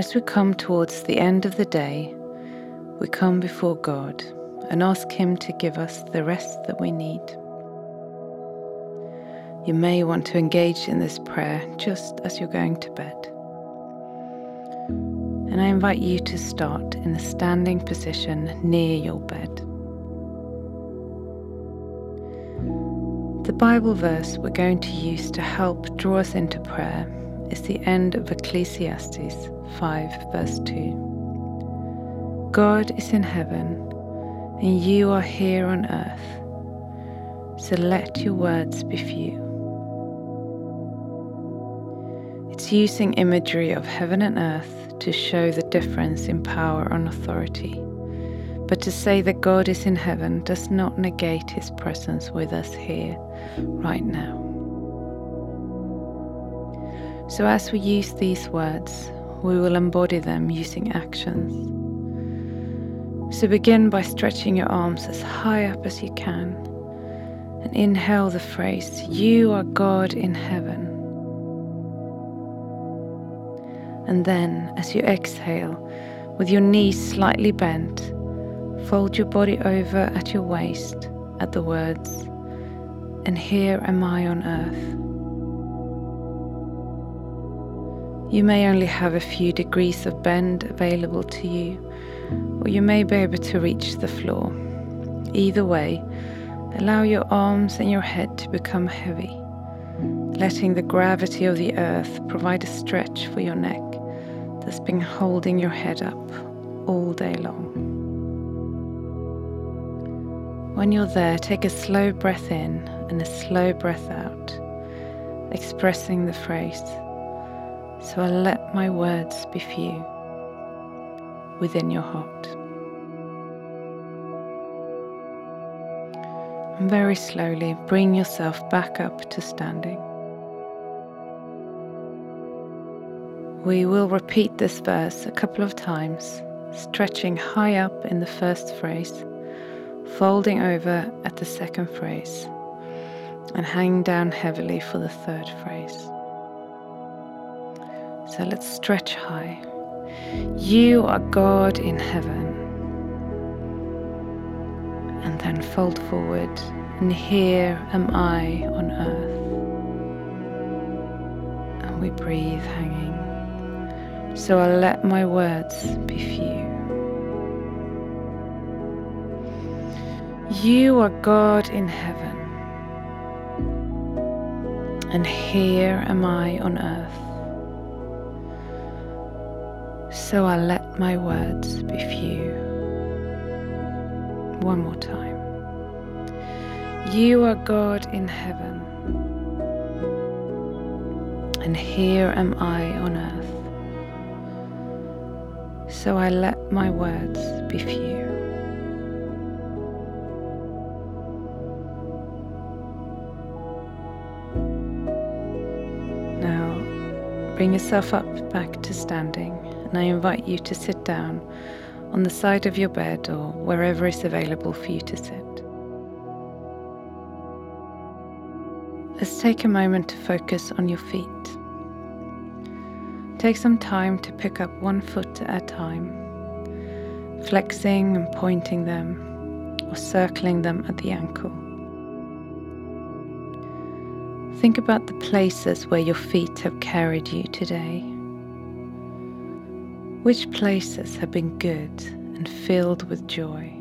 As we come towards the end of the day, we come before God and ask Him to give us the rest that we need. You may want to engage in this prayer just as you're going to bed. And I invite you to start in a standing position near your bed. The Bible verse we're going to use to help draw us into prayer is the end of Ecclesiastes 5, verse 2. God is in heaven, and you are here on earth, so let your words be few. It's using imagery of heaven and earth to show the difference in power and authority. But to say that God is in heaven does not negate his presence with us here, right now. So, as we use these words, we will embody them using actions. So, begin by stretching your arms as high up as you can and inhale the phrase, You are God in heaven. And then, as you exhale, with your knees slightly bent, fold your body over at your waist at the words, And here am I on earth. You may only have a few degrees of bend available to you, or you may be able to reach the floor. Either way, allow your arms and your head to become heavy, letting the gravity of the earth provide a stretch for your neck that's been holding your head up all day long. When you're there, take a slow breath in and a slow breath out, expressing the phrase so I let my words be few within your heart. And very slowly bring yourself back up to standing. We will repeat this verse a couple of times, stretching high up in the first phrase, folding over at the second phrase, and hanging down heavily for the third phrase. Let's stretch high. You are God in heaven. And then fold forward, and here am I on earth. And we breathe hanging. So I'll let my words be few. You are God in heaven. And here am I on earth. So I'll let my words be few. One more time. You are God in heaven, and here am I on earth. So I let my words be few. Now bring yourself up back to standing and I invite you to sit down on the side of your bed or wherever is available for you to sit. Let's take a moment to focus on your feet. Take some time to pick up one foot at a time, flexing and pointing them or circling them at the ankle. Think about the places where your feet have carried you today. Which places have been good and filled with joy?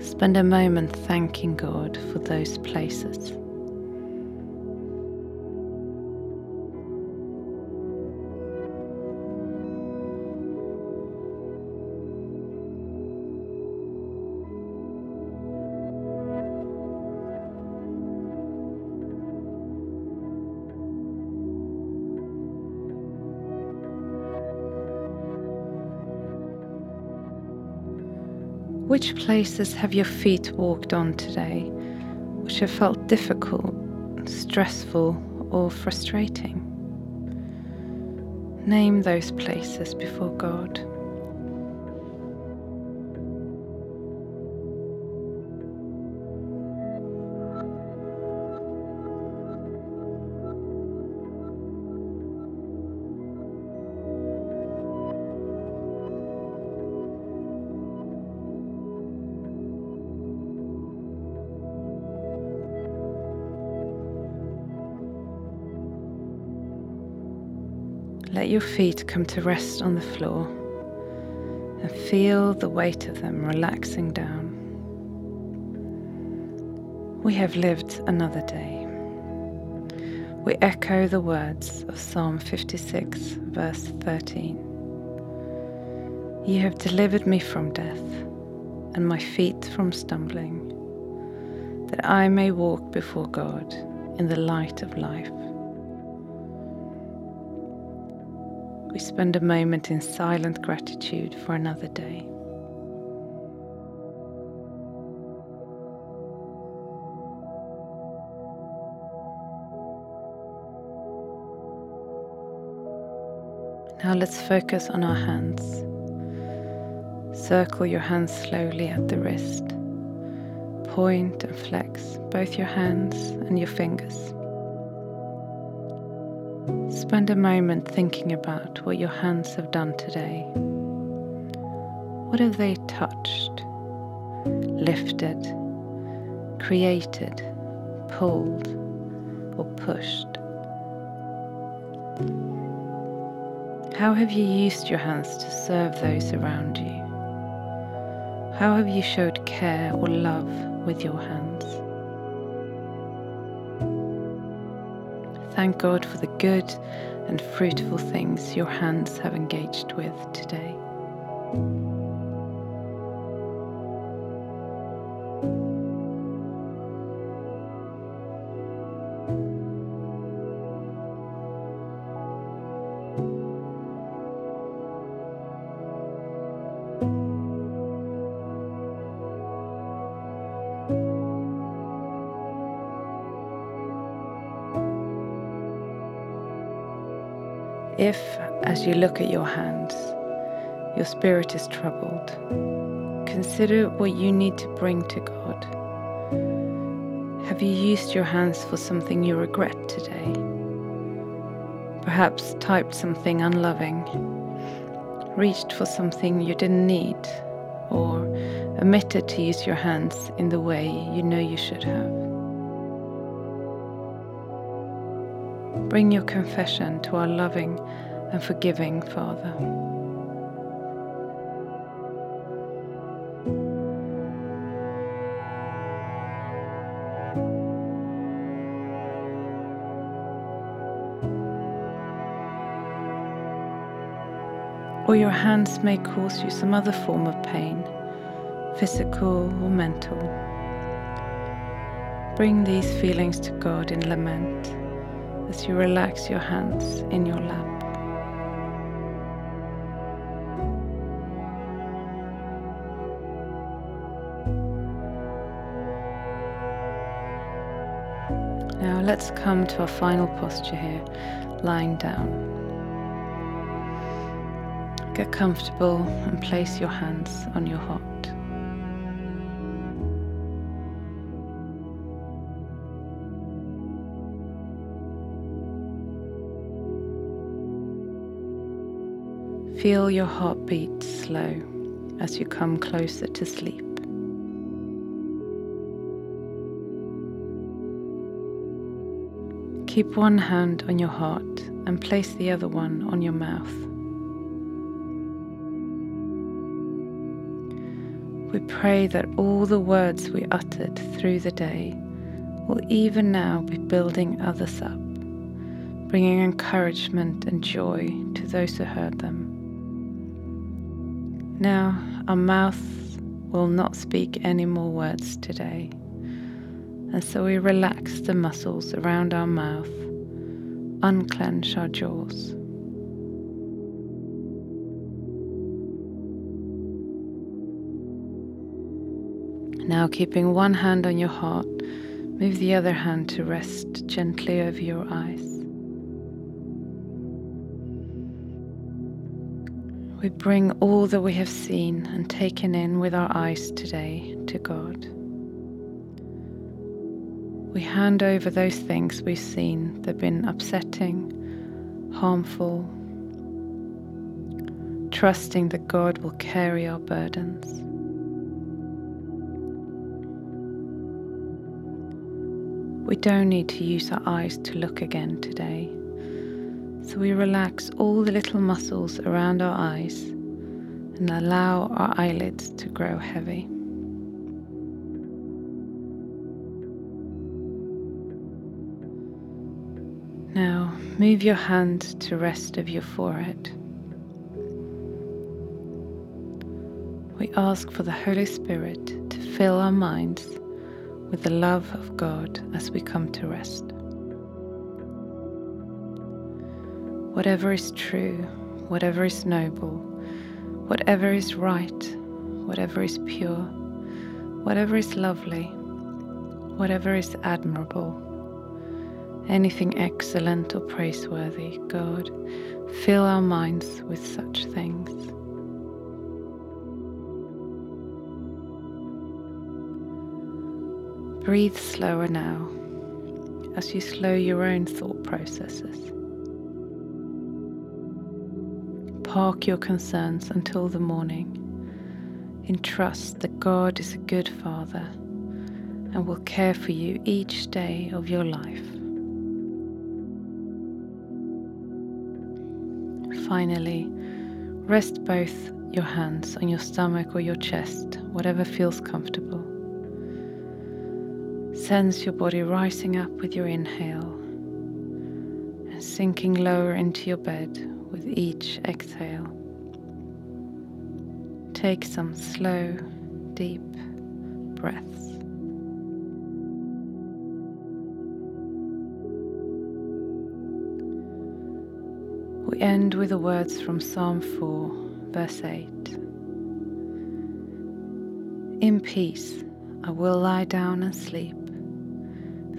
Spend a moment thanking God for those places. Which places have your feet walked on today which have felt difficult, stressful, or frustrating. Name those places before God. Let your feet come to rest on the floor and feel the weight of them relaxing down. We have lived another day. We echo the words of Psalm 56, verse 13. You have delivered me from death and my feet from stumbling, that I may walk before God in the light of life. We spend a moment in silent gratitude for another day. Now let's focus on our hands. Circle your hands slowly at the wrist. Point and flex both your hands and your fingers. Spend a moment thinking about what your hands have done today. What have they touched, lifted, created, pulled, or pushed? How have you used your hands to serve those around you? How have you showed care or love with your hands? Thank God for the good and fruitful things your hands have engaged with today. If, as you look at your hands, your spirit is troubled, consider what you need to bring to God. Have you used your hands for something you regret today? Perhaps typed something unloving, reached for something you didn't need, or omitted to use your hands in the way you know you should have. Bring your confession to our loving and forgiving Father. Or your hands may cause you some other form of pain, physical or mental. Bring these feelings to God in lament as you relax your hands in your lap. Now let's come to our final posture here, lying down. Get comfortable and place your hands on your heart. Feel your heartbeat slow as you come closer to sleep. Keep one hand on your heart and place the other one on your mouth. We pray that all the words we uttered through the day will even now be building others up, bringing encouragement and joy to those who heard them. Now, our mouth will not speak any more words today, and so we relax the muscles around our mouth, unclench our jaws. Now, keeping one hand on your heart, Move the other hand to rest gently over your eyes. We bring all that we have seen and taken in with our eyes today to God. We hand over those things we've seen that have been upsetting, harmful, trusting that God will carry our burdens. We don't need to use our eyes to look again today. So we relax all the little muscles around our eyes and allow our eyelids to grow heavy. Now move your hand to rest of your forehead. We ask for the Holy Spirit to fill our minds with the love of God as we come to rest. Whatever is true, whatever is noble, whatever is right, whatever is pure, whatever is lovely, whatever is admirable, anything excellent or praiseworthy, God, fill our minds with such things. Breathe slower now as you slow your own thought processes. Park your concerns until the morning in trust that God is a good Father and will care for you each day of your life. Finally, rest both your hands on your stomach or your chest, whatever feels comfortable. Sense your body rising up with your inhale and sinking lower into your bed each exhale. Take some slow, deep breaths. We end with the words from Psalm 4, verse 8. In peace I will lie down and sleep.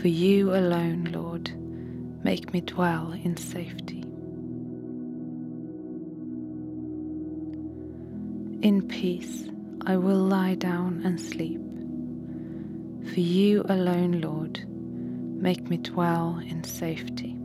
For you alone, Lord, make me dwell in safety. In peace I will lie down and sleep. For you alone, Lord, make me dwell in safety.